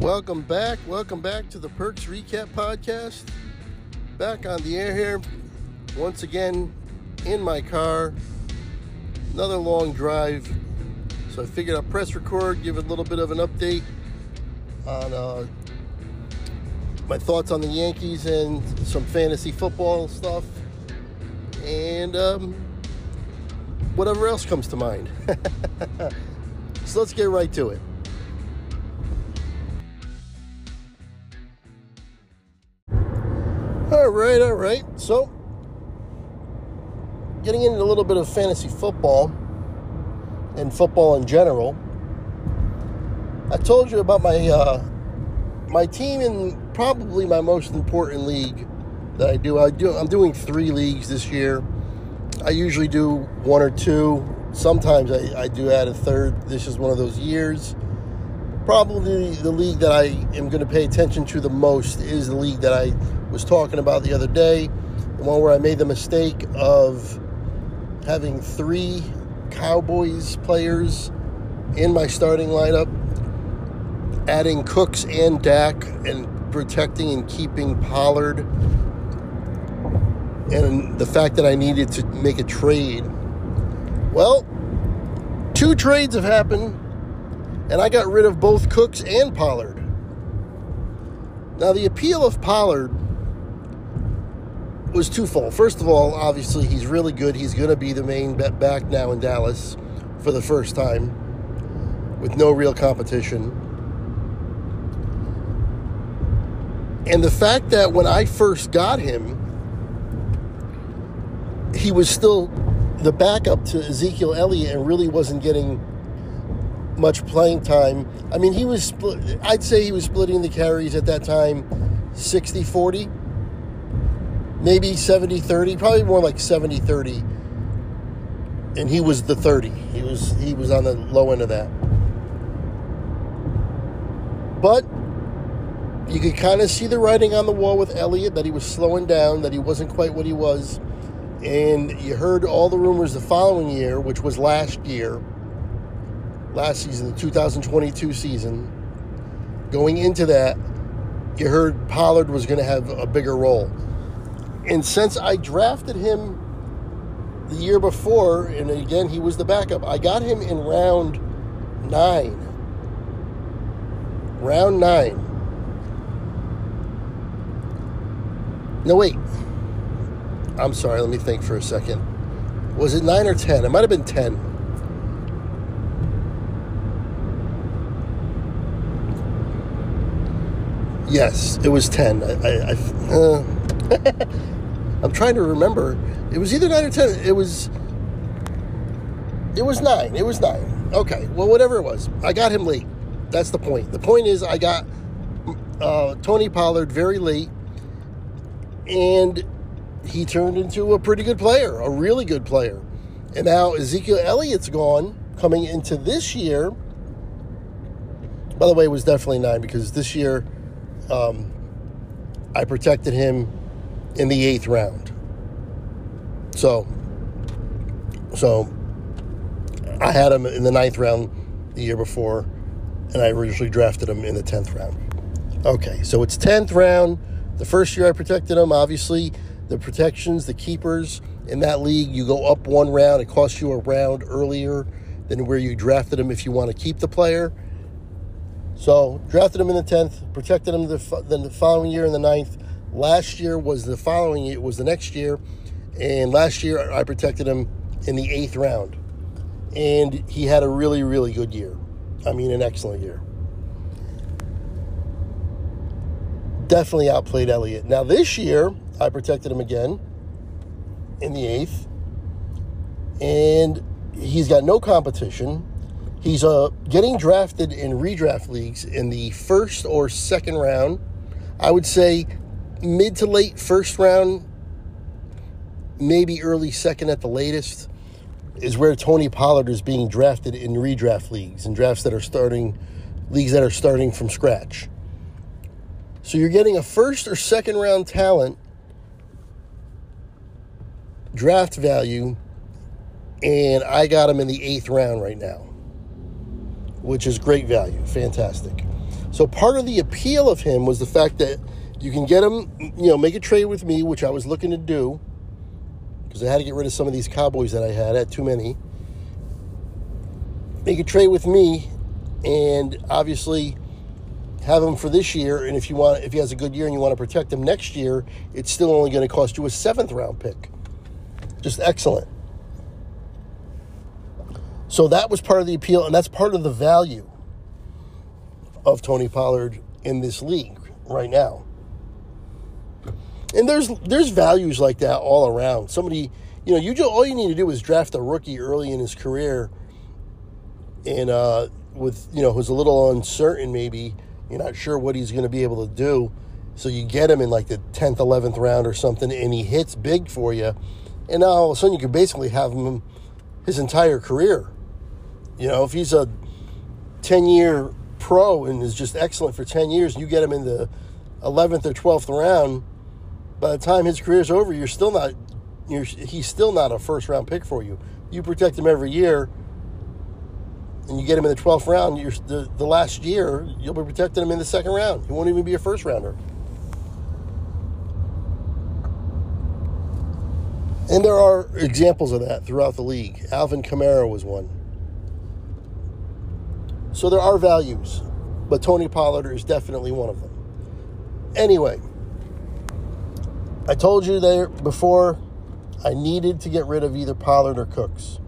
Welcome back. Welcome back to the Perks Recap Podcast. Back on the air here. Once again, in my car. Another long drive. So I figured I'd press record, give a little bit of an update on uh, my thoughts on the Yankees and some fantasy football stuff. And um, whatever else comes to mind. so let's get right to it. Right, all right. So, getting into a little bit of fantasy football and football in general. I told you about my uh, my team in probably my most important league that I do. I do. I'm doing three leagues this year. I usually do one or two. Sometimes I, I do add a third. This is one of those years. Probably the league that I am going to pay attention to the most is the league that I was talking about the other day, the one where I made the mistake of having three Cowboys players in my starting lineup, adding Cooks and Dak, and protecting and keeping Pollard, and the fact that I needed to make a trade. Well, two trades have happened, and I got rid of both Cooks and Pollard. Now, the appeal of Pollard was twofold. First of all, obviously, he's really good. He's going to be the main back now in Dallas for the first time with no real competition. And the fact that when I first got him, he was still the backup to Ezekiel Elliott and really wasn't getting much playing time. I mean, he was split, I'd say he was splitting the carries at that time 60 40 maybe 70 30, probably more like 70 30. And he was the 30. He was he was on the low end of that. But you could kind of see the writing on the wall with Elliott that he was slowing down, that he wasn't quite what he was. And you heard all the rumors the following year, which was last year, last season, the 2022 season. Going into that, you heard Pollard was going to have a bigger role. And since I drafted him the year before, and again, he was the backup, I got him in round nine. Round nine. No, wait. I'm sorry, let me think for a second. Was it nine or ten? It might have been ten. Yes, it was ten. I, I, I uh, I'm trying to remember. It was either nine or ten. It was. It was nine. It was nine. Okay. Well, whatever it was, I got him late. That's the point. The point is, I got uh, Tony Pollard very late, and he turned into a pretty good player, a really good player. And now Ezekiel Elliott's gone coming into this year. By the way, it was definitely nine because this year um, I protected him in the eighth round. So, so I had him in the ninth round the year before, and I originally drafted him in the tenth round. Okay, so it's tenth round. The first year I protected him, obviously the protections, the keepers in that league, you go up one round. It costs you a round earlier than where you drafted him if you want to keep the player. So drafted him in the tenth, protected him the, then the following year in the ninth Last year was the following year, was the next year. And last year I protected him in the eighth round. And he had a really, really good year. I mean, an excellent year. Definitely outplayed Elliott. Now, this year, I protected him again in the eighth. And he's got no competition. He's uh, getting drafted in redraft leagues in the first or second round. I would say mid to late first round, maybe early second at the latest, is where Tony Pollard is being drafted in redraft leagues and drafts that are starting, leagues that are starting from scratch. So you're getting a first or second round talent draft value, and I got him in the eighth round right now, which is great value. Fantastic. So part of the appeal of him was the fact that you can get him, you know, make a trade with me, which I was looking to do because I had to get rid of some of these Cowboys that I had. I had too many. Make a trade with me, and obviously have him for this year. And if you want, if he has a good year and you want to protect him next year, it's still only going to cost you a seventh round pick. Just excellent. So that was part of the appeal, and that's part of the value of Tony Pollard in this league right now. And there's there's values like that all around. Somebody, you know, you just, all you need to do is draft a rookie early in his career, and uh, with you know who's a little uncertain, maybe you're not sure what he's going to be able to do. So you get him in like the tenth, eleventh round or something, and he hits big for you, and now all of a sudden you can basically have him his entire career. You know, if he's a ten year pro and is just excellent for 10 years, you get him in the 11th or 12th round, by the time his career's over, you're still not, you're, he's still not a first round pick for you. You protect him every year, and you get him in the 12th round, you're, the, the last year, you'll be protecting him in the second round. He won't even be a first rounder. And there are examples of that throughout the league. Alvin Kamara was one. So there are values, but Tony Pollard is definitely one of them. Anyway, I told you there before I needed to get rid of either Pollard or Cooks,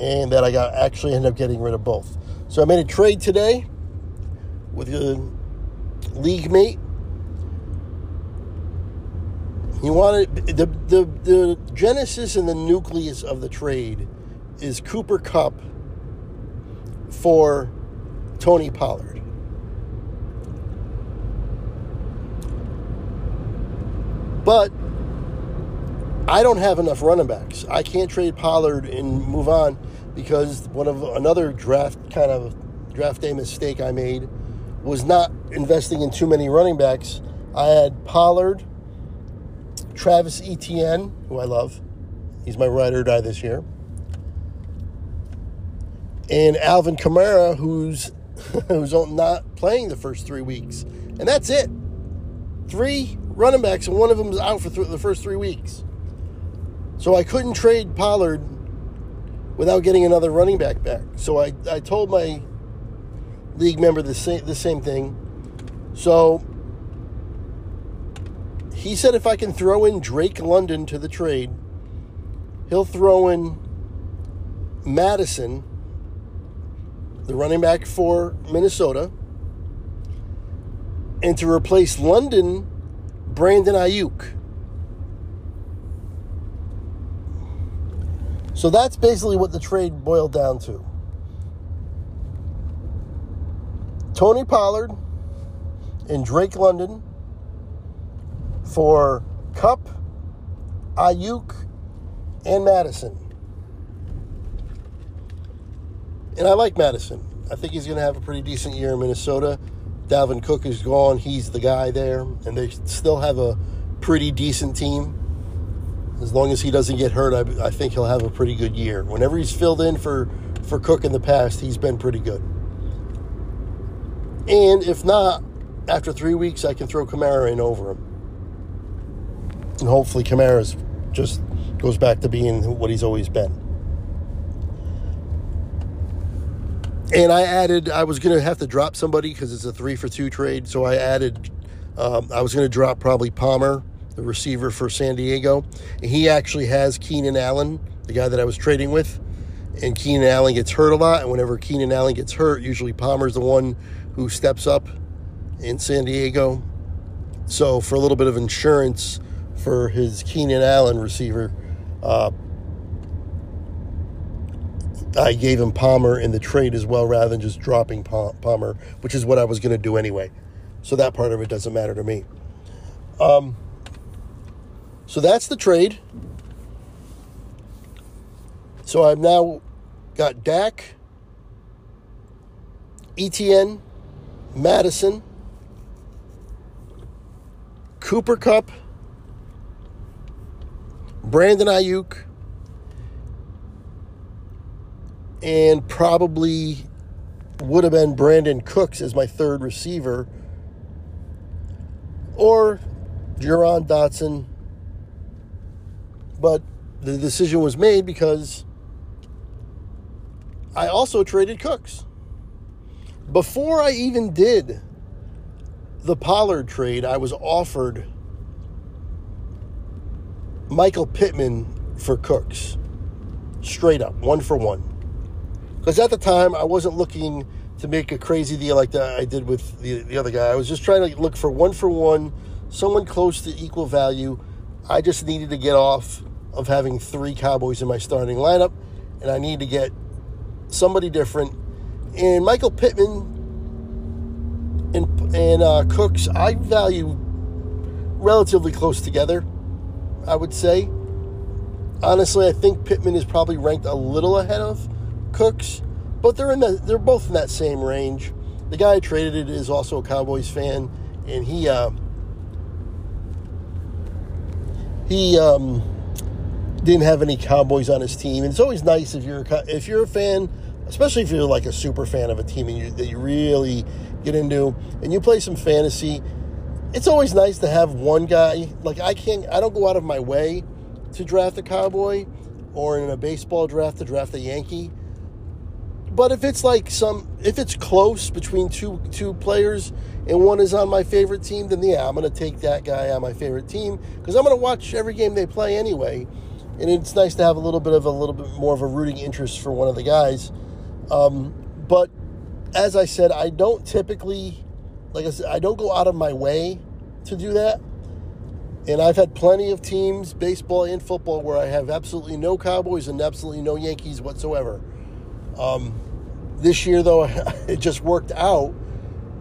and that I got actually ended up getting rid of both. So I made a trade today with a league mate. He wanted the the the genesis and the nucleus of the trade is Cooper Kupp for Tony Pollard. But I don't have enough running backs. I can't trade Pollard and move on because one of another draft kind of draft day mistake I made was not investing in too many running backs. I had Pollard, Travis Etienne, who I love. He's my ride or die this year. And Alvin Kamara, who's who's not playing the first three weeks. And that's it. Three running backs, and one of them is out for th- the first three weeks. So I couldn't trade Pollard without getting another running back back. So I, I told my league member the same, the same thing. So he said if I can throw in Drake London to the trade, he'll throw in Mattison the running back for Minnesota, and to replace London, Brandon Aiyuk. So that's basically what the trade boiled down to. Tony Pollard and Drake London for Kupp, Aiyuk, and Mattison. And I like Mattison. I think he's going to have a pretty decent year in Minnesota. Dalvin Cook is gone. He's the guy there. And they still have a pretty decent team. As long as he doesn't get hurt, I, I think he'll have a pretty good year. Whenever he's filled in for, for Cook in the past, he's been pretty good. And if not, after three weeks, I can throw Kamara in over him. And hopefully, Kamara's just goes back to being what he's always been. And I added, I was going to have to drop somebody because it's a three for two trade. So I added, um, I was going to drop probably Palmer, the receiver for San Diego. And he actually has Keenan Allen, the guy that I was trading with. And Keenan Allen gets hurt a lot. And whenever Keenan Allen gets hurt, usually Palmer's the one who steps up in San Diego. So for a little bit of insurance for his Keenan Allen receiver, uh, I gave him Palmer in the trade as well rather than just dropping Palmer, which is what I was going to do anyway. So that part of it doesn't matter to me. Um, so that's the trade. So I've now got Dak, Etienne, Mattison, Cooper Kupp, Brandon Aiyuk, and probably would have been Brandin Cooks as my third receiver, or Jahan Dotson. But the decision was made because I also traded Cooks. Before I even did the Pollard trade, I was offered Michael Pittman for Cooks. Straight up, one for one. Because at the time, I wasn't looking to make a crazy deal like that I did with the, the other guy. I was just trying to look for one for one, someone close to equal value. I just needed to get off of having three Cowboys in my starting lineup, and I need to get somebody different. And Michael Pittman and, and uh, Cooks, I value relatively close together, I would say. Honestly, I think Pittman is probably ranked a little ahead of Cooks, but they're in the, they're both in that same range. The guy I traded it is also a Cowboys fan, and he uh, he um, didn't have any Cowboys on his team. And it's always nice if you're if you're a fan, especially if you're like a super fan of a team and you, that you really get into, and you play some fantasy. It's always nice to have one guy. Like I can't, I don't go out of my way to draft a Cowboy, or in a baseball draft to draft a Yankee. But if it's like some, if it's close between two two players and one is on my favorite team, then yeah, I'm going to take that guy on my favorite team because I'm going to watch every game they play anyway and it's nice to have a little bit of a little bit more of a rooting interest for one of the guys. Um, but as I said, I don't typically, like I said, I don't go out of my way to do that. And I've had plenty of teams, baseball and football, where I have absolutely no Cowboys and absolutely no Yankees whatsoever. Um, this year, though, it just worked out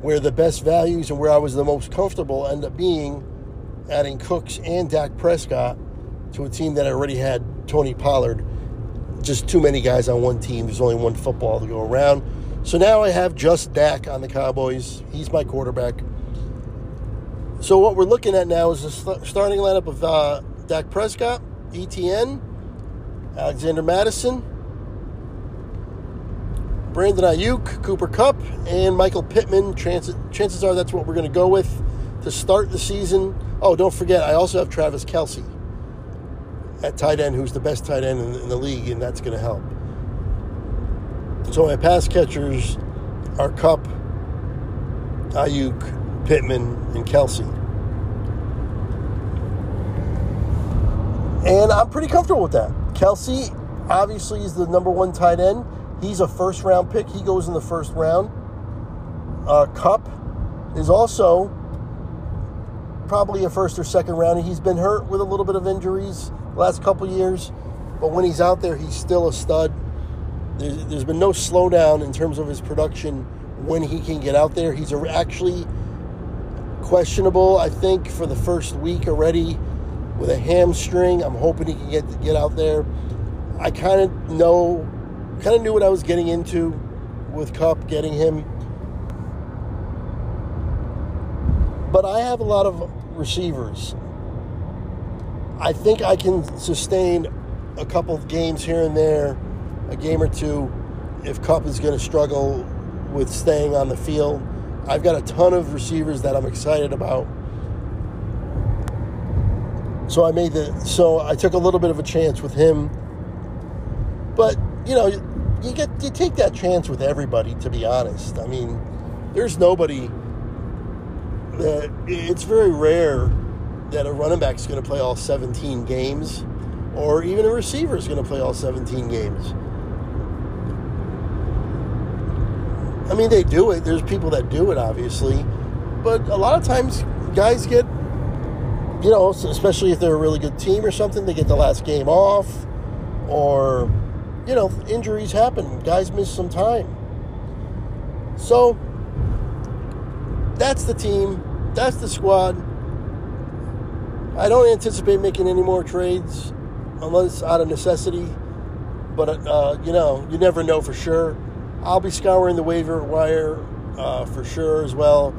where the best values and where I was the most comfortable end up being adding Cooks and Dak Prescott to a team that already had Tony Pollard. Just too many guys on one team. There's only one football to go around. So now I have just Dak on the Cowboys. He's my quarterback. So what we're looking at now is the starting lineup of uh, Dak Prescott, Etienne, Alexander Mattison, Brandon Aiyuk, Cooper Kupp, and Michael Pittman. Chances, chances are that's what we're going to go with to start the season. Oh, don't forget, I also have Travis Kelce at tight end, who's the best tight end in, in the league, and that's going to help. So my pass catchers are Kupp, Aiyuk, Pittman, and Kelce. And I'm pretty comfortable with that. Kelce obviously is the number one tight end. He's a first round pick. He goes in the first round. Uh, Kupp is also probably a first or second round. He's been hurt with a little bit of injuries last couple years, but when he's out there, he's still a stud. There's, there's been no slowdown in terms of his production when he can get out there. He's actually questionable, I think, for the first week already with a hamstring. I'm hoping he can get get out there. I kind of know, kind of knew what I was getting into with Kupp, getting him. But I have a lot of receivers I think I can sustain a couple of games here and there, a game or two, if Kupp is going to struggle with staying on the field. I've got a ton of receivers that I'm excited about. So I made the so I took a little bit of a chance with him. But, you know, you get you take that chance with everybody to be honest. I mean, there's nobody that it's very rare that a running back is going to play all 17 games, or even a receiver is going to play all 17 games. I mean, they do it. There's people that do it, obviously, but a lot of times guys get, you know, especially if they're a really good team or something, they get the last game off, or you know, injuries happen. Guys miss some time. So that's the team. That's the squad. I don't anticipate making any more trades unless out of necessity. But, uh, you know, you never know for sure. I'll be scouring the waiver wire uh, for sure as well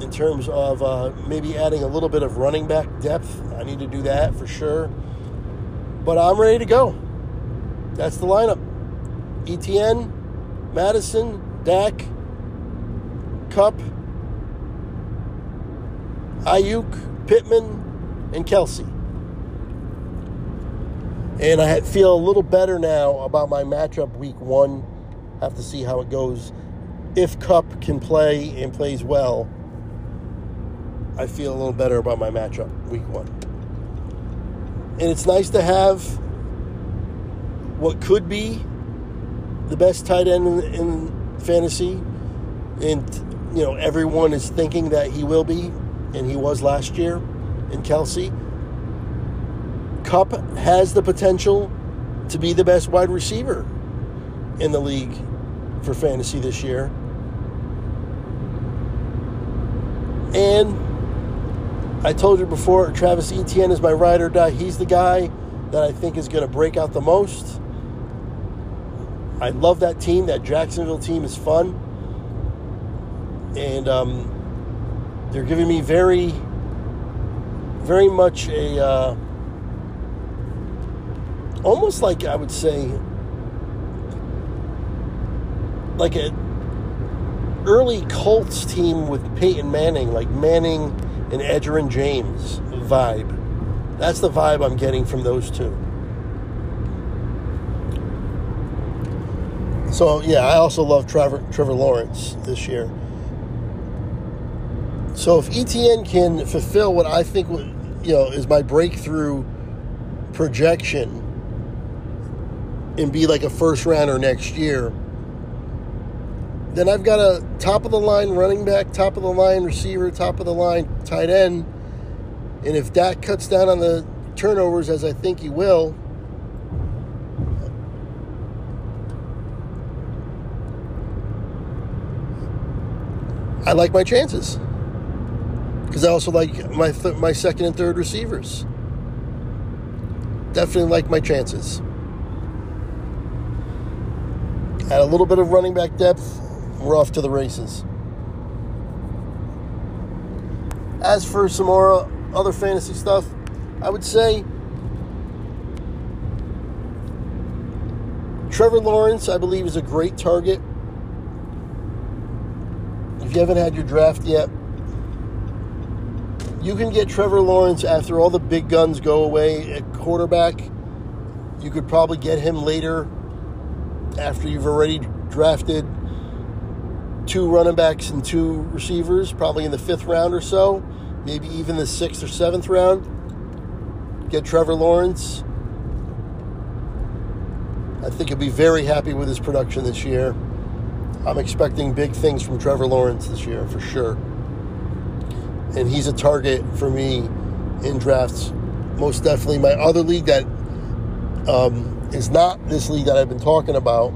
in terms of uh, maybe adding a little bit of running back depth. I need to do that for sure. But I'm ready to go. That's the lineup Etienne, Mattison, Dak, Kupp, Aiyuk, Pittman, and Kelce. And I feel a little better now about my matchup week one. Have to see how it goes. If Kupp can play and plays well, I feel a little better about my matchup week one. And it's nice to have what could be the best tight end in, in fantasy. And, you know, everyone is thinking that he will be, and he was last year in Kelce. Kupp has the potential to be the best wide receiver in the league for fantasy this year. And I told you before, Travis Etienne is my ride or die. He's the guy that I think is going to break out the most. I love that team. That Jacksonville team is fun. And um, they're giving me very, very much a, uh, almost like I would say, like a early Colts team with Peyton Manning, like Manning and Edgerrin James vibe. That's the vibe I'm getting from those two. So yeah, I also love Trevor Trevor Lawrence this year. So if Etienne can fulfill what I think you know is my breakthrough projection and be like a first rounder next year, then I've got a top of the line running back, top of the line receiver, top of the line tight end. And if Dak cuts down on the turnovers as I think he will, I like my chances because I also like my th- my second and third receivers. Definitely like my chances. Add a little bit of running back depth, we're off to the races. As for some more uh, other fantasy stuff, I would say Trevor Lawrence, I believe, is a great target you haven't had your draft yet, you can get Trevor Lawrence after all the big guns go away at quarterback. You could probably get him later after you've already drafted two running backs and two receivers, probably in the fifth round or so, maybe even the sixth or seventh round. Get Trevor Lawrence. I think he'll be very happy with his production this year. I'm expecting big things from Trevor Lawrence this year for sure. And he's a target for me in drafts. Most definitely. My other league that um, is not this league that I've been talking about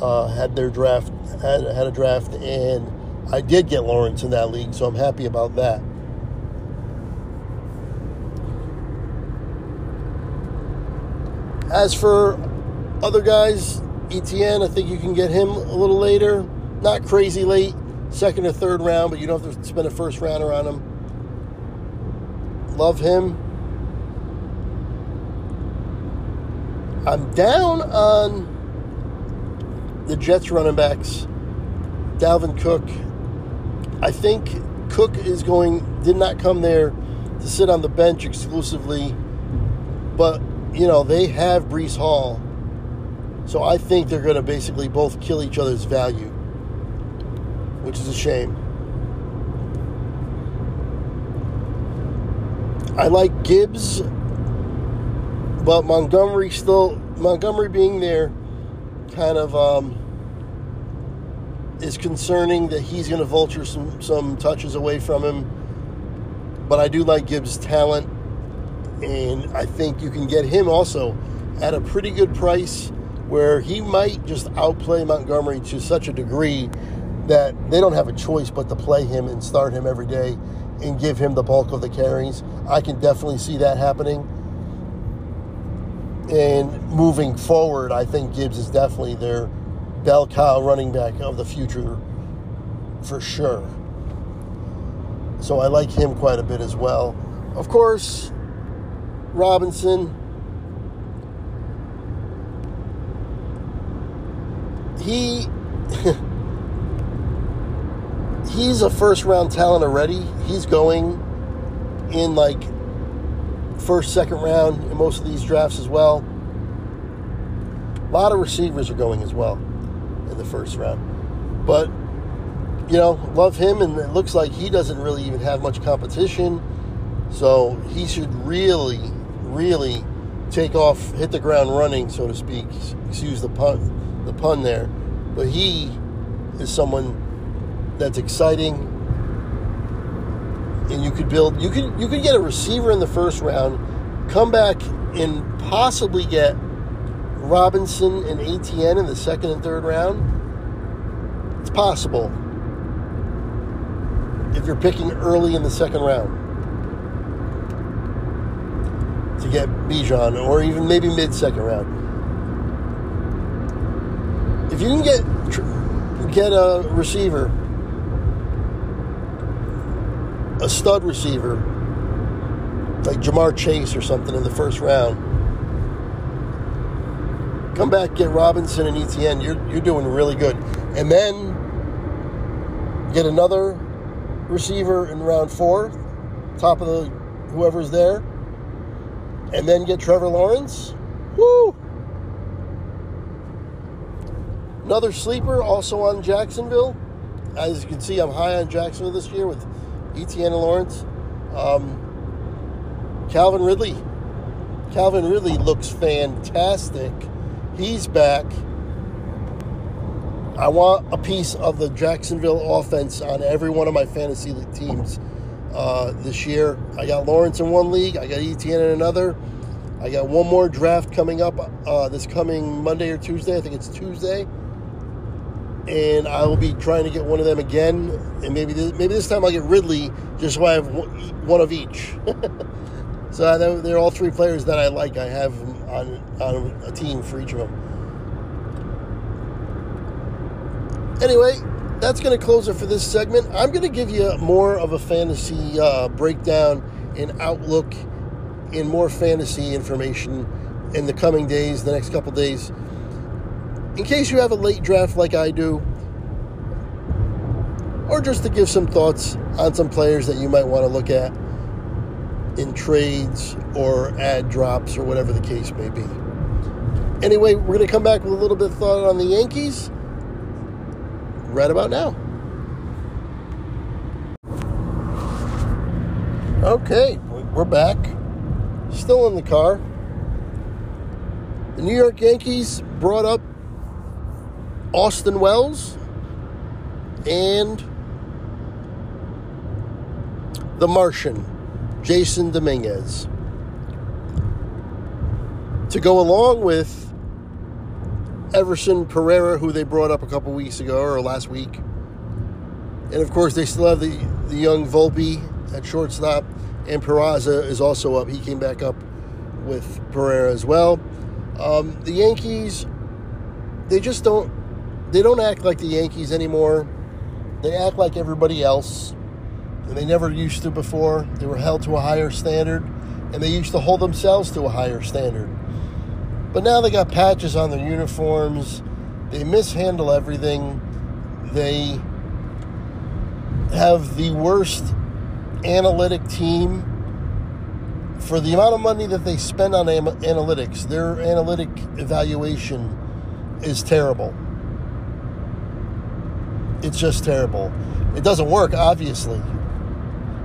uh, had their draft, had, had a draft, and I did get Lawrence in that league, so I'm happy about that. As for other guys, Etienne, I think you can get him a little later. Not crazy late, second or third round, but you don't have to spend a first rounder on him. Love him. I'm down on the Jets running backs. Dalvin Cook. I think Cook is going, did not come there to sit on the bench exclusively, but, you know, they have Breece Hall so I think they're going to basically both kill each other's value, which is a shame. I like Gibbs, but Montgomery still Montgomery being there kind of um, is concerning that he's going to vulture some some touches away from him. But I do like Gibbs' talent, and I think you can get him also at a pretty good price where he might just outplay Montgomery to such a degree that they don't have a choice but to play him and start him every day and give him the bulk of the carries. I can definitely see that happening. And moving forward, I think Gibbs is definitely their bell cow running back of the future for sure. So I like him quite a bit as well. Of course, Robinson, he he's a first round talent already. He's going in like first, second round in most of these drafts as well. A lot of receivers are going as well in the first round. But, you know, love him, and it looks like he doesn't really even have much competition. So he should really, really take off, hit the ground running, so to speak. Excuse the pun, the pun there. But he is someone that's exciting, and you could build. You could you could get a receiver in the first round, come back and possibly get Robinson and Etienne in the second and third round. It's possible if you're picking early in the second round to get Bijan, or even maybe mid second round. If you can get get a receiver, a stud receiver like Ja'Marr Chase or something in the first round, come back, get Robinson and Etienne. You're you're doing really good, and then get another receiver in round four, top of the whoever's there and then get Trevor Lawrence. Woo! Another sleeper also on Jacksonville. As you can see, I'm high on Jacksonville this year with and Lawrence. Um, Calvin Ridley. Calvin Ridley looks fantastic. He's back. I want a piece of the Jacksonville offense on every one of my fantasy teams uh, this year. I got Lawrence in one league, I got Etienne in another. I got one more draft coming up uh, this coming Monday or Tuesday. I think it's Tuesday. And I will be trying to get one of them again. And maybe this, maybe this time I'll get Ridley just so I have one of each. so they're all three players that I like. I have on, on a team for each of them. Anyway, that's going to close it for this segment. I'm going to give you more of a fantasy uh, breakdown and outlook and more fantasy information in the coming days, the next couple days. In case you have a late draft like I do, or just to give some thoughts on some players that you might want to look at in trades or ad drops or whatever the case may be. Anyway, we're going to come back with a little bit of thought on the Yankees right about now. Okay, we're back. Still in the car. The New York Yankees brought up Austin Wells and the Martian, Jasson Dominguez, to go along with Everson Pereira, who they brought up a couple weeks ago or last week. And of course, they still have the, the young Volpe at shortstop, and Peraza is also up. He came back up with Pereira as well. Um, the Yankees, they just don't they don't act like the Yankees anymore. They act like everybody else, and they never used to before. They were held to a higher standard, and they used to hold themselves to a higher standard. But now they got patches on their uniforms. They mishandle everything. They have the worst analytic team for the amount of money that they spend on analytics. Their analytic evaluation is terrible. It's just terrible. It doesn't work, obviously.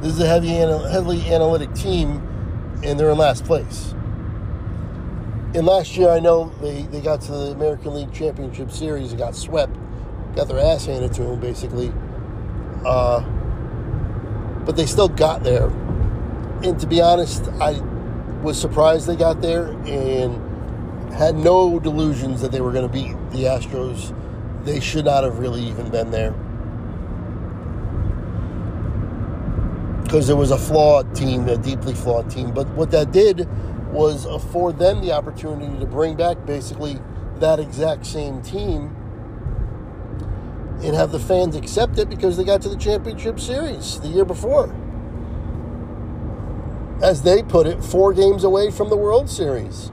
This is a heavy, heavily analytic team, and they're in last place and last year I know they, they got to the American League Championship Series and got swept, got their ass handed to them basically. Uh, but they still got there. And to be honest, I was surprised they got there and had no delusions that they were going to beat the Astros. They should not have really even been there. Because it was a flawed team, a deeply flawed team. But what that did was afford them the opportunity to bring back basically that exact same team and have the fans accept it because they got to the championship series the year before. As they put it, four games away from the World Series.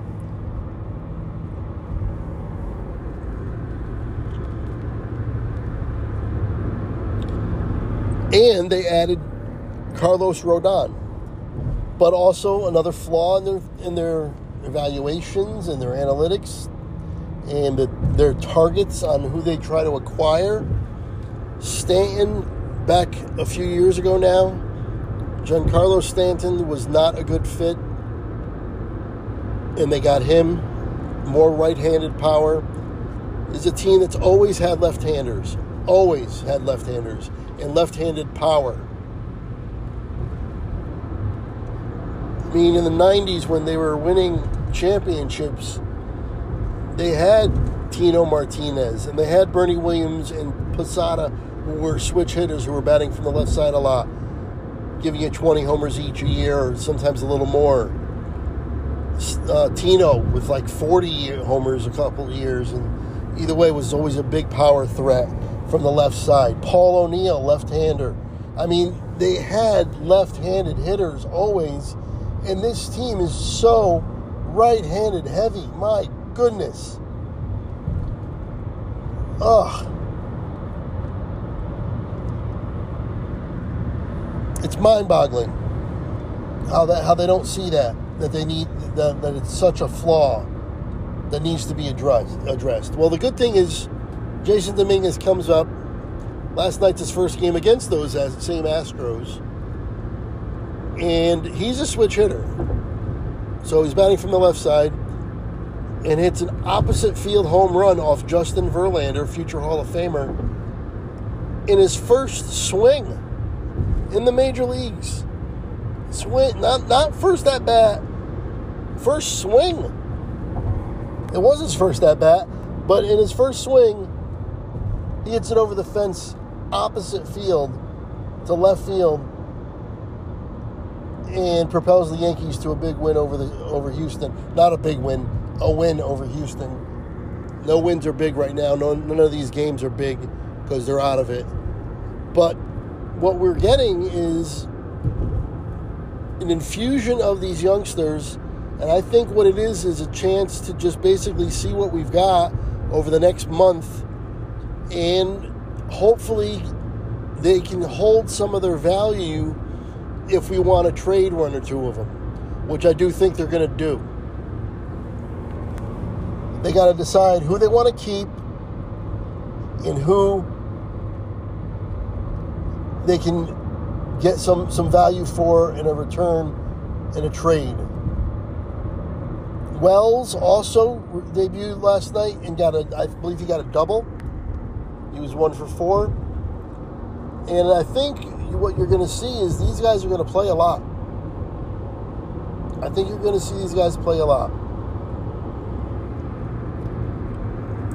And they added Carlos Rodon. But also another flaw in their in their evaluations and their analytics and the, their targets on who they try to acquire. Stanton, back a few years ago now, Giancarlo Stanton was not a good fit, and they got him more right handed power. Is a team that's always had left handers, always had left handers, and left handed power. I mean, in the 90s when they were winning championships, they had Tino Martinez and they had Bernie Williams and Posada, who were switch hitters who were batting from the left side a lot, giving you 20 homers each year, or sometimes a little more. Uh, Tino with like 40 homers a couple years, and either way was always a big power threat from the left side. Paul O'Neill, left-hander. I mean, they had left-handed hitters always, and this team is so right-handed heavy. My goodness. Ugh. It's mind-boggling how that how they don't see that that they need that, that it's such a flaw that needs to be addressed addressed. Well, the good thing is Jasson Dominguez comes up. Last night's his first game against those same Astros. And he's a switch hitter. So he's batting from the left side and hits an opposite field home run off Justin Verlander, future Hall of Famer, in his first swing in the major leagues. Swing, not not first at bat, first swing. It was his first at bat, but in his first swing, he hits it over the fence, opposite field to left field, and propels the Yankees to a big win over the over Houston. Not a big win, a win over Houston. No wins are big right now. No, none of these games are big because they're out of it. But what we're getting is an infusion of these youngsters. And I think what it is is a chance to just basically see what we've got over the next month. And hopefully they can hold some of their value if we want to trade one or two of them, which I do think they're going to do. They got to decide who they want to keep and who they can get some, some value for in a return in a trade. Wells also debuted last night and got a, I believe he got a double. He was one for four. And I think what you're going to see is these guys are going to play a lot. I think you're going to see these guys play a lot.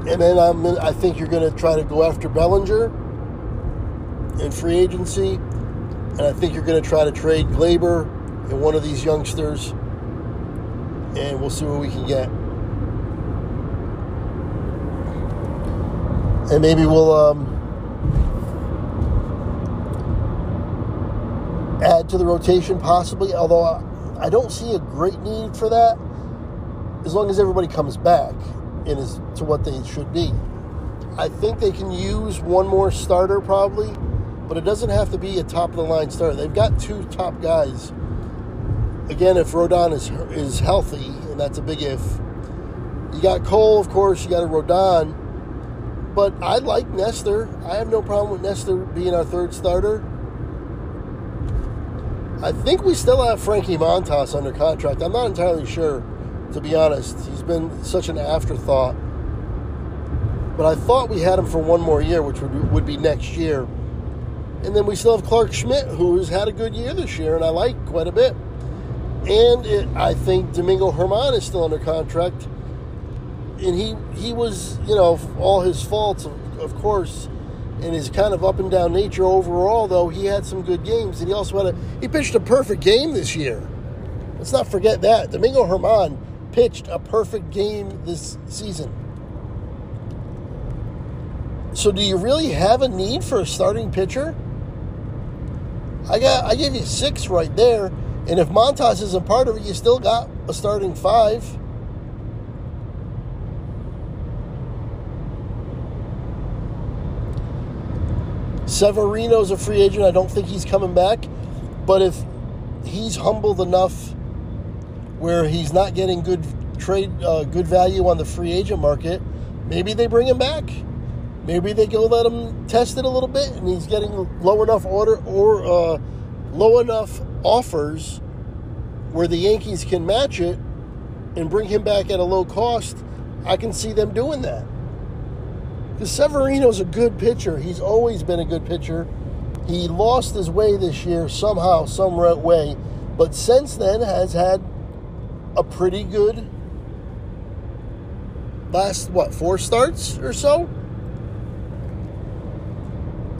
And then I'm, I think you're going to try to go after Bellinger in free agency. And I think you're going to try to trade Gleyber and one of these youngsters. And we'll see what we can get. And maybe we'll um, add to the rotation possibly, although I don't see a great need for that as long as everybody comes back and is to what they should be. I think they can use one more starter probably, but it doesn't have to be a top of the line starter. They've got two top guys. Again, if Rodon is is healthy, and that's a big if. You got Cole, of course. You got a Rodon, but I like Nestor. I have no problem with Nestor being our third starter. I think we still have Frankie Montas under contract. I'm not entirely sure to be honest. He's been such an afterthought. But I thought we had him for one more year, which would, would be next year. And then we still have Clarke Schmidt, who has had a good year this year, and I like quite a bit. And it, I think Domingo Germán is still under contract. And he, he was, you know, all his faults, of, of course, and his kind of up and down nature overall, though, he had some good games. And he also had a, he pitched a perfect game this year. Let's not forget that. Domingo Germán pitched a perfect game this season. So do you really have a need for a starting pitcher? I got I gave you six right there, and if Montas isn't part of it, you still got a starting five. Severino's a free agent. I don't think he's coming back. But if he's humbled enough where he's not getting good trade, uh, good value on the free agent market, maybe they bring him back. Maybe they go let him test it a little bit, and he's getting low enough order or uh, low enough offers where the Yankees can match it and bring him back at a low cost. I can see them doing that. Because Severino's a good pitcher. He's always been a good pitcher. He lost his way this year somehow, some way, but since then has had a pretty good last what four starts or so.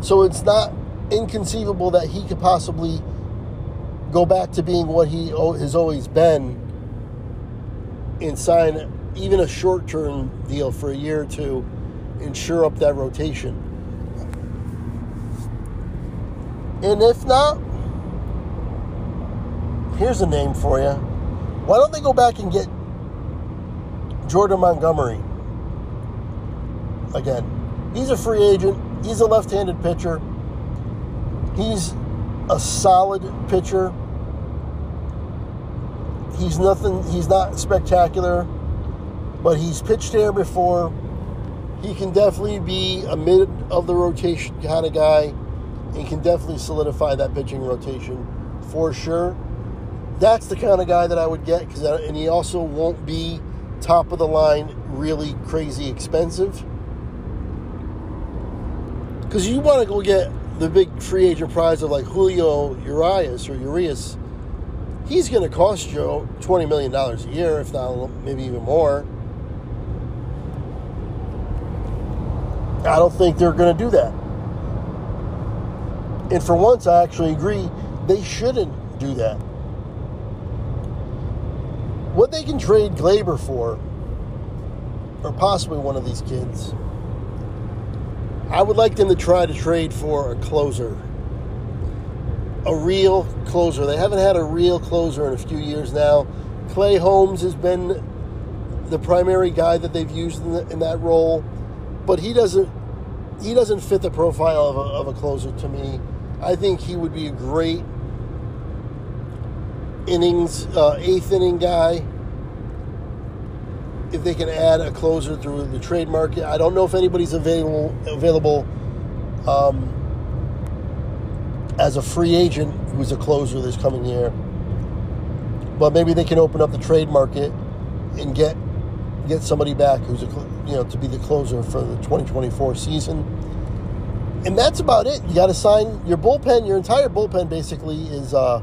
So it's not inconceivable that he could possibly go back to being what he has always been and sign even a short term deal for a year or two and shore up that rotation. And if not, here's a name for you. Why don't they go back and get Jordan Montgomery? Again, he's a free agent. He's a left handed pitcher. He's a solid pitcher. He's nothing, he's not spectacular, but he's pitched there before. He can definitely be a mid of the rotation kind of guy. He can definitely solidify that pitching rotation for sure. That's the kind of guy that I would get because, and he also won't be top of the line, really crazy expensive. Because you want to go get the big free agent prize of like Julio Urias or Urias, he's going to cost you $20 million a year, if not maybe even more. I don't think they're going to do that. And for once, I actually agree they shouldn't do that. What they can trade Gleyber for, or possibly one of these kids, I would like them to try to trade for a closer. A real closer. They haven't had a real closer in a few years now. Clay Holmes has been the primary guy that they've used in, the, in that role, but he doesn't he doesn't fit the profile of a, of a closer to me. I think he would be a great innings, uh, eighth inning guy. If they can add a closer through the trade market, I don't know if anybody's available available um, as a free agent who's a closer this coming year. But maybe they can open up the trade market and get get somebody back who's a you know to be the closer for the 2024 season. And that's about it. You got to sign your bullpen. Your entire bullpen basically is uh,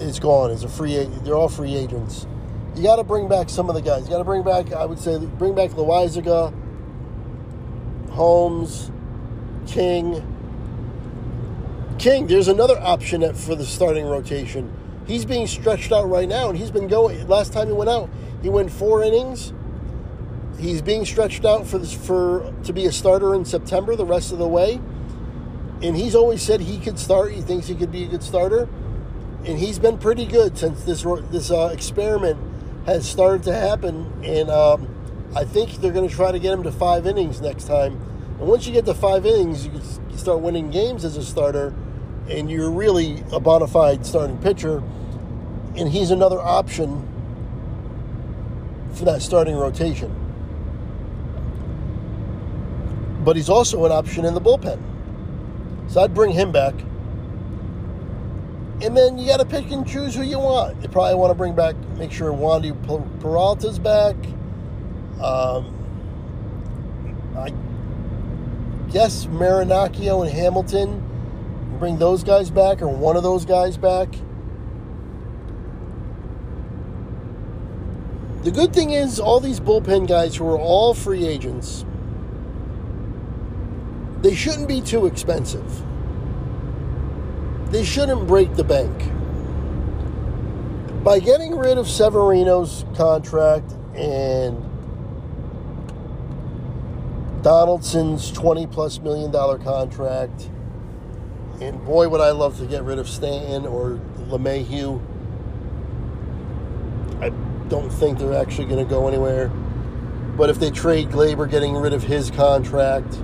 is gone. Is a free. They're all free agents. You got to bring back some of the guys. You got to bring back. I would say bring back Loaisiga, Holmes, King. King. There's another option for the starting rotation. He's being stretched out right now, and he's been going. Last time he went out, he went four innings. He's being stretched out for for to be a starter in September the rest of the way. And he's always said he could start. He thinks he could be a good starter, and he's been pretty good since this this uh, experiment has started to happen. And um, I think they're going to try to get him to five innings next time. And once you get to five innings, you can start winning games as a starter, and you're really a bona fide starting pitcher. And he's another option for that starting rotation. But he's also an option in the bullpen. So I'd bring him back. And then you got to pick and choose who you want. You probably want to bring back, make sure Wandy Peralta's back. Um, I guess Marinaccio and Hamilton. Bring those guys back, or one of those guys back. The good thing is, all these bullpen guys who are all free agents, they shouldn't be too expensive. They shouldn't break the bank. By getting rid of Severino's contract and Donaldson's 20 plus million dollar contract, and boy, would I love to get rid of Stanton or LeMahieu. Don't think they're actually going to go anywhere. But if they trade Gleyber, getting rid of his contract,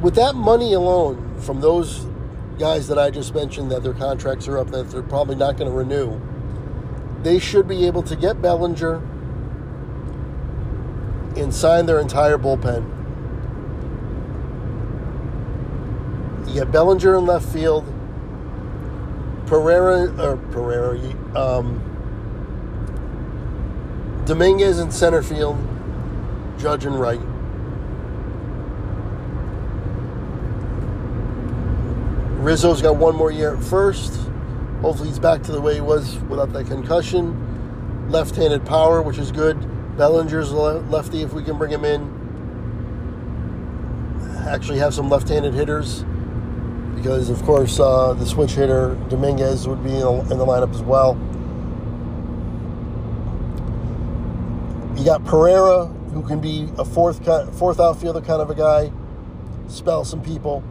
with that money alone from those guys that I just mentioned that their contracts are up, that they're probably not going to renew, they should be able to get Bellinger and sign their entire bullpen. You get Bellinger in left field, Pereira or Pereira, um, Dominguez in center field, Judge and right. Rizzo's got one more year at first. Hopefully, he's back to the way he was without that concussion. Left handed power, which is good. Bellinger's lefty if we can bring him in. Actually, have some left handed hitters because, of course, uh, the switch hitter Dominguez would be in the lineup as well. You got Pereira, who can be a fourth fourth outfielder kind of a guy, spell some people.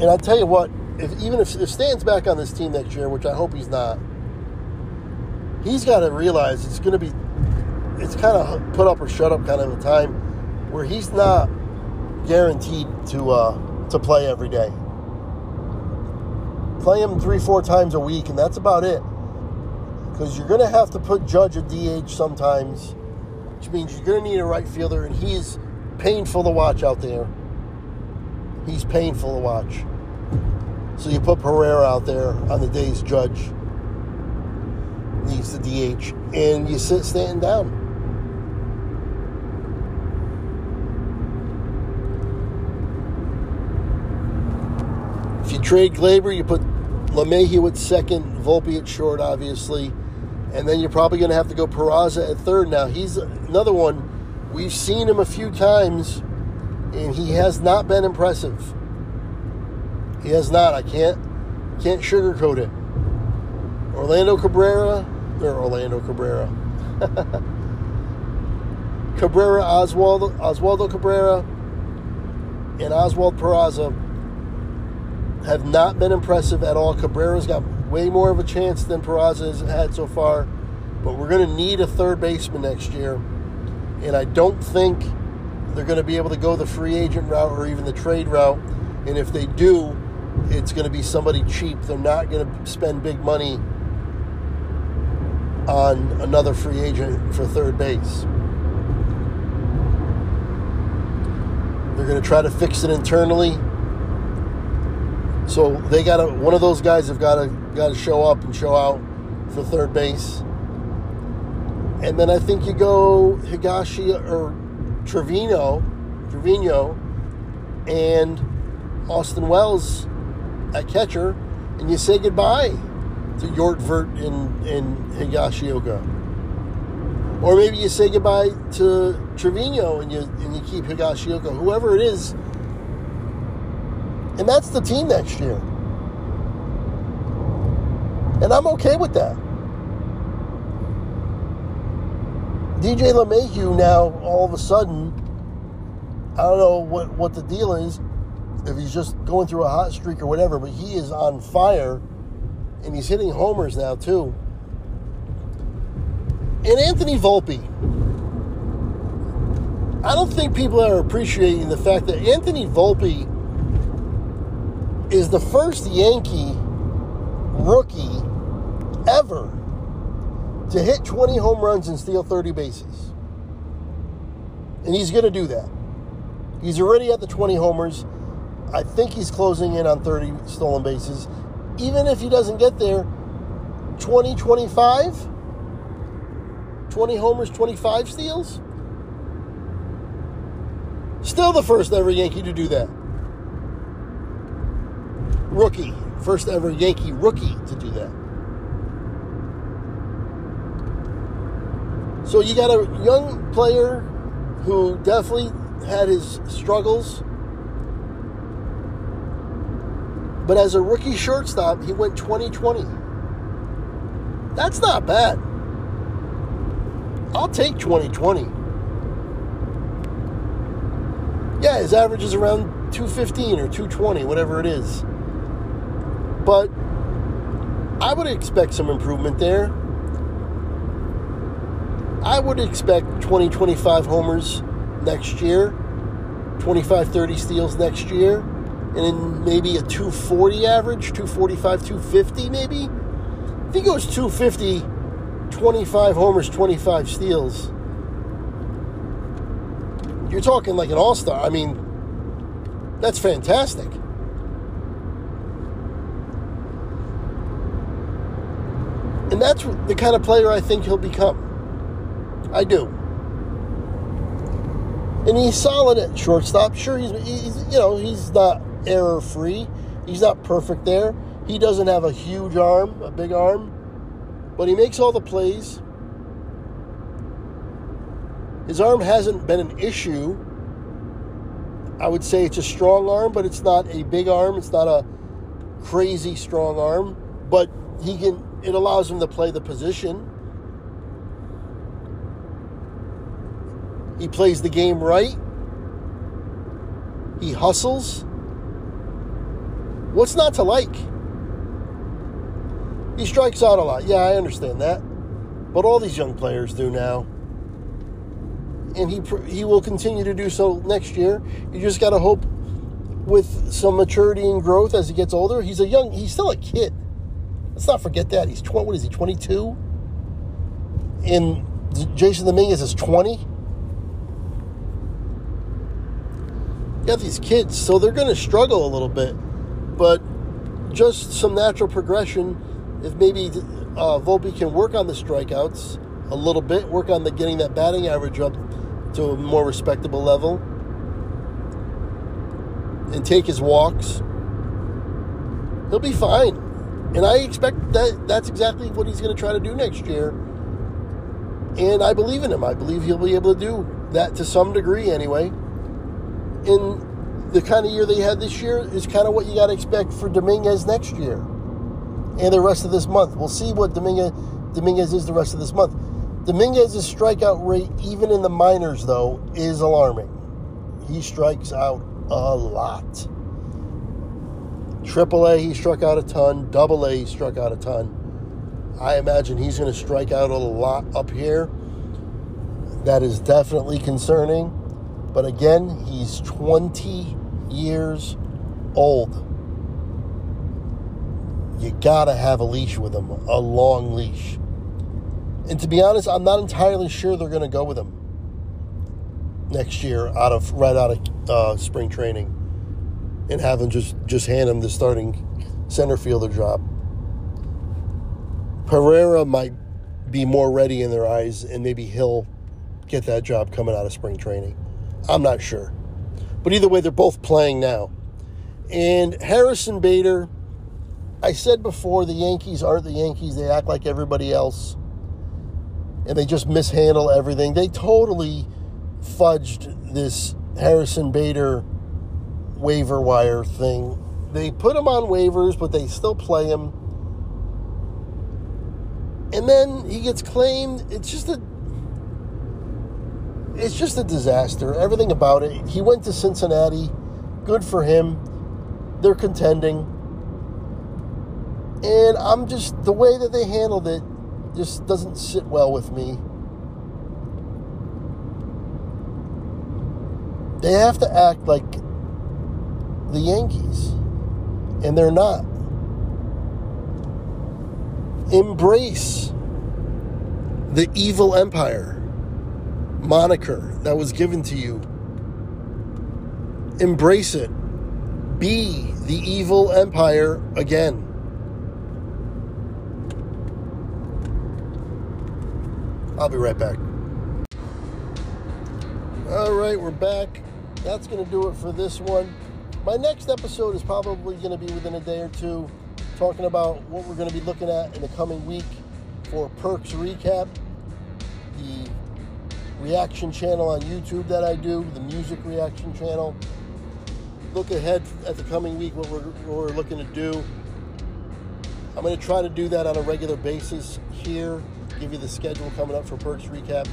And I tell you what, if even if, if Stan's back on this team next year, which I hope he's not, he's got to realize it's going to be, it's kind of put up or shut up kind of a time where he's not guaranteed to uh, to play every day. Play him three, four times a week, and that's about it. Because you're going to have to put Judge a DH sometimes, which means you're going to need a right fielder, and he's painful to watch out there. He's painful to watch. So you put Pereira out there on the days Judge needs the DH, and you sit Stanton down. If you trade Gleyber, you put LeMahieu at second, Volpe at short, obviously, and then you're probably going to have to go Peraza at third. Now he's another one. We've seen him a few times, and he has not been impressive. He has not. I can't can't sugarcoat it. Orlando Cabrera or Orlando Cabrera. Cabrera Oswaldo Oswaldo Cabrera and Oswald Peraza have not been impressive at all. Cabrera's got way more of a chance than Peraza has had so far, but we're going to need a third baseman next year. And I don't think they're going to be able to go the free agent route or even the trade route. And if they do, it's going to be somebody cheap. They're not going to spend big money on another free agent for third base. They're going to try to fix it internally. So they got to one of those guys have got to got to show up and show out for third base. And then I think you go Higashi or Trevino, Trevino, and Austin Wells at catcher, and you say goodbye to Yortvert and, and Higashioka. Or maybe you say goodbye to Trevino and you and you keep Higashioka, whoever it is. And that's the team next year. And I'm okay with that. DJ LeMahieu now all of a sudden, I don't know what, what the deal is, if he's just going through a hot streak or whatever, but he is on fire and he's hitting homers now too. And Anthony Volpe. I don't think people are appreciating the fact that Anthony Volpe is the first Yankee rookie ever to hit 20 home runs and steal 30 bases. And he's going to do that. He's already at the 20 homers. I think he's closing in on 30 stolen bases. Even if he doesn't get there, 20, 25, 20 homers, 25 steals. Still the first ever Yankee to do that. Rookie. First ever Yankee rookie to do that. So you got a young player who definitely had his struggles But as a rookie shortstop, he went 2020. That's not bad. I'll take 2020. Yeah, his average is around 215 or 220, whatever it is. But I would expect some improvement there. I would expect 20, 25 homers next year, 25, 30 steals next year, and then maybe a 240 average, 245, 250 maybe. If he goes 250, 25 homers, 25 steals, you're talking like an all star. I mean, that's fantastic. And that's the kind of player I think he'll become. I do. And he's solid at shortstop. Sure, he's, he's you know he's not error free. He's not perfect there. He doesn't have a huge arm, a big arm, but he makes all the plays. His arm hasn't been an issue. I would say it's a strong arm, but it's not a big arm. It's not a crazy strong arm, but he can. It allows him to play the position. He plays the game right. He hustles. What's not to like? He strikes out a lot. Yeah, I understand that. But all these young players do now. And he he will continue to do so next year. You just got to hope with some maturity and growth as he gets older. He's a young he's still a kid. Let's not forget that. He's 20 what is he? 22? And Jasson Dominguez is 20. got these kids, so they're going to struggle a little bit. But just some natural progression. If maybe uh, Volpe can work on the strikeouts a little bit, work on the getting that batting average up to a more respectable level, and take his walks, he'll be fine. And I expect that that's exactly what he's going to try to do next year. And I believe in him. I believe he'll be able to do that to some degree anyway in the kind of year they had this year is kind of what you got to expect for Dominguez next year and the rest of this month. We'll see what Dominguez, Dominguez is the rest of this month. Dominguez's strikeout rate, even in the minors, though, is alarming. He strikes out a lot. Triple A, he struck out a ton. Double A, he struck out a ton. I imagine he's going to strike out a lot up here. That is definitely concerning. But again, he's 20 years old. You gotta have a leash with him, a long leash. And to be honest, I'm not entirely sure they're gonna go with him next year out of right out of uh, spring training and have him just just hand him the starting center fielder job. Pereira might be more ready in their eyes, and maybe he'll get that job coming out of spring training. I'm not sure. But either way, they're both playing now. And Harrison Bader, I said before, the Yankees aren't the Yankees. They act like everybody else. And they just mishandle everything. They totally fudged this Harrison Bader waiver wire thing. They put him on waivers, but they still play him. And then he gets claimed. It's just a it's just a disaster. Everything about it. He went to Cincinnati. Good for him. They're contending. And I'm just, the way that they handled it just doesn't sit well with me. They have to act like the Yankees, and they're not. Embrace the evil empire moniker that was given to you. Embrace it. Be the evil empire again. I'll be right back. All right, we're back. That's going to do it for this one. My next episode is probably going to be within a day or two, talking about what we're going to be looking at in the coming week for Perks Recap, the reaction channel on YouTube that I do, the music reaction channel. Look ahead at the coming week, what we're, what we're looking to do. I'm going to try to do that on a regular basis here, give you the schedule coming up for Perks Recap.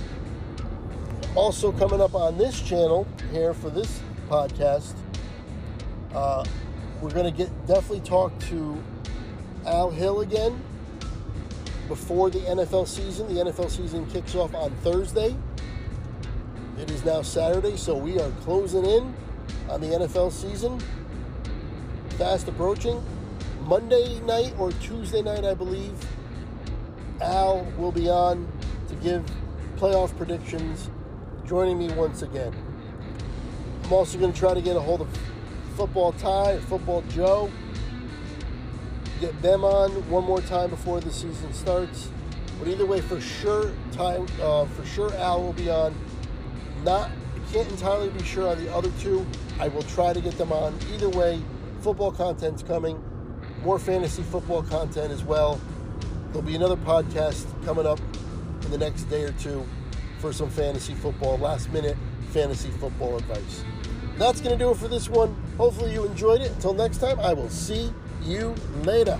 Also, coming up on this channel here for this podcast, uh, we're going to get definitely talk to Al Hill again before the NFL season. The NFL season kicks off on Thursday It is now Saturday, so we are closing in on the NFL season. Fast approaching. Monday night or Tuesday night, I believe, Al will be on to give playoff predictions, joining me once again. I'm also going to try to get a hold of Football Ty Football Joe, get them on one more time before the season starts. But either way, for sure, time uh, for sure Al will be on. Not can't entirely be sure on the other two. I will try to get them on. Either way, football content's coming. More fantasy football content as well. There'll be another podcast coming up in the next day or two for some fantasy football, last minute fantasy football advice. That's going to do it for this one. Hopefully, you enjoyed it. Until next time, I will see you later.